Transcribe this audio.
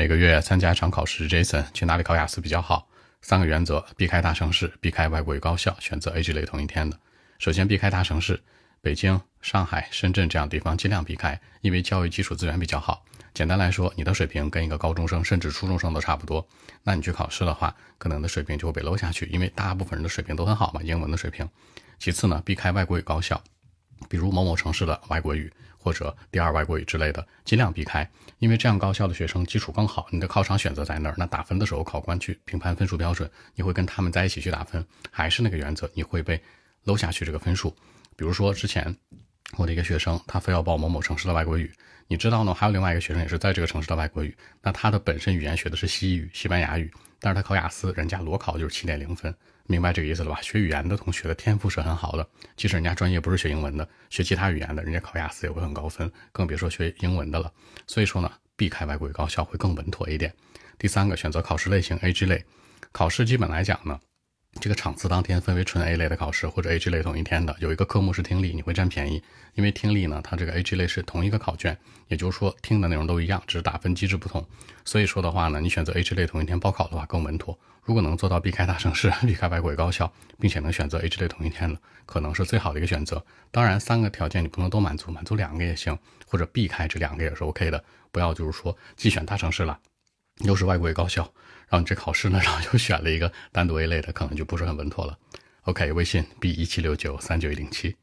每个月参加一场考试，Jason 去哪里考雅思比较好？三个原则：避开大城市，避开外国语高校，选择 A、G 类同一天的。首先，避开大城市，北京、上海、深圳这样地方尽量避开，因为教育基础资源比较好。简单来说，你的水平跟一个高中生甚至初中生都差不多，那你去考试的话，可能的水平就会被搂下去，因为大部分人的水平都很好嘛，英文的水平。其次呢，避开外国语高校，比如某某城市的外国语。或者第二外国语之类的，尽量避开，因为这样高校的学生基础更好，你的考场选择在那儿，那打分的时候考官去评判分数标准，你会跟他们在一起去打分，还是那个原则，你会被搂下去这个分数。比如说之前我的一个学生，他非要报某某城市的外国语，你知道呢？还有另外一个学生也是在这个城市的外国语，那他的本身语言学的是西语、西班牙语，但是他考雅思，人家裸考就是七点零分。明白这个意思了吧？学语言的同学的天赋是很好的，即使人家专业不是学英文的，学其他语言的，人家考雅思也会很高分，更别说学英文的了。所以说呢，避开外国语高校会更稳妥一点。第三个，选择考试类型 A、G 类，考试基本来讲呢。这个场次当天分为纯 A 类的考试或者 A、G 类同一天的，有一个科目是听力，你会占便宜，因为听力呢，它这个 A、G 类是同一个考卷，也就是说听的内容都一样，只是打分机制不同。所以说的话呢，你选择 A、G 类同一天报考的话更稳妥。如果能做到避开大城市、避开外国语高校，并且能选择 A、G 类同一天的，可能是最好的一个选择。当然，三个条件你不能都满足，满足两个也行，或者避开这两个也是 OK 的。不要就是说既选大城市了。又是外国语高校，然后你这考试呢，然后又选了一个单独一类的，可能就不是很稳妥了。OK，微信 B 一七六九三九一零七。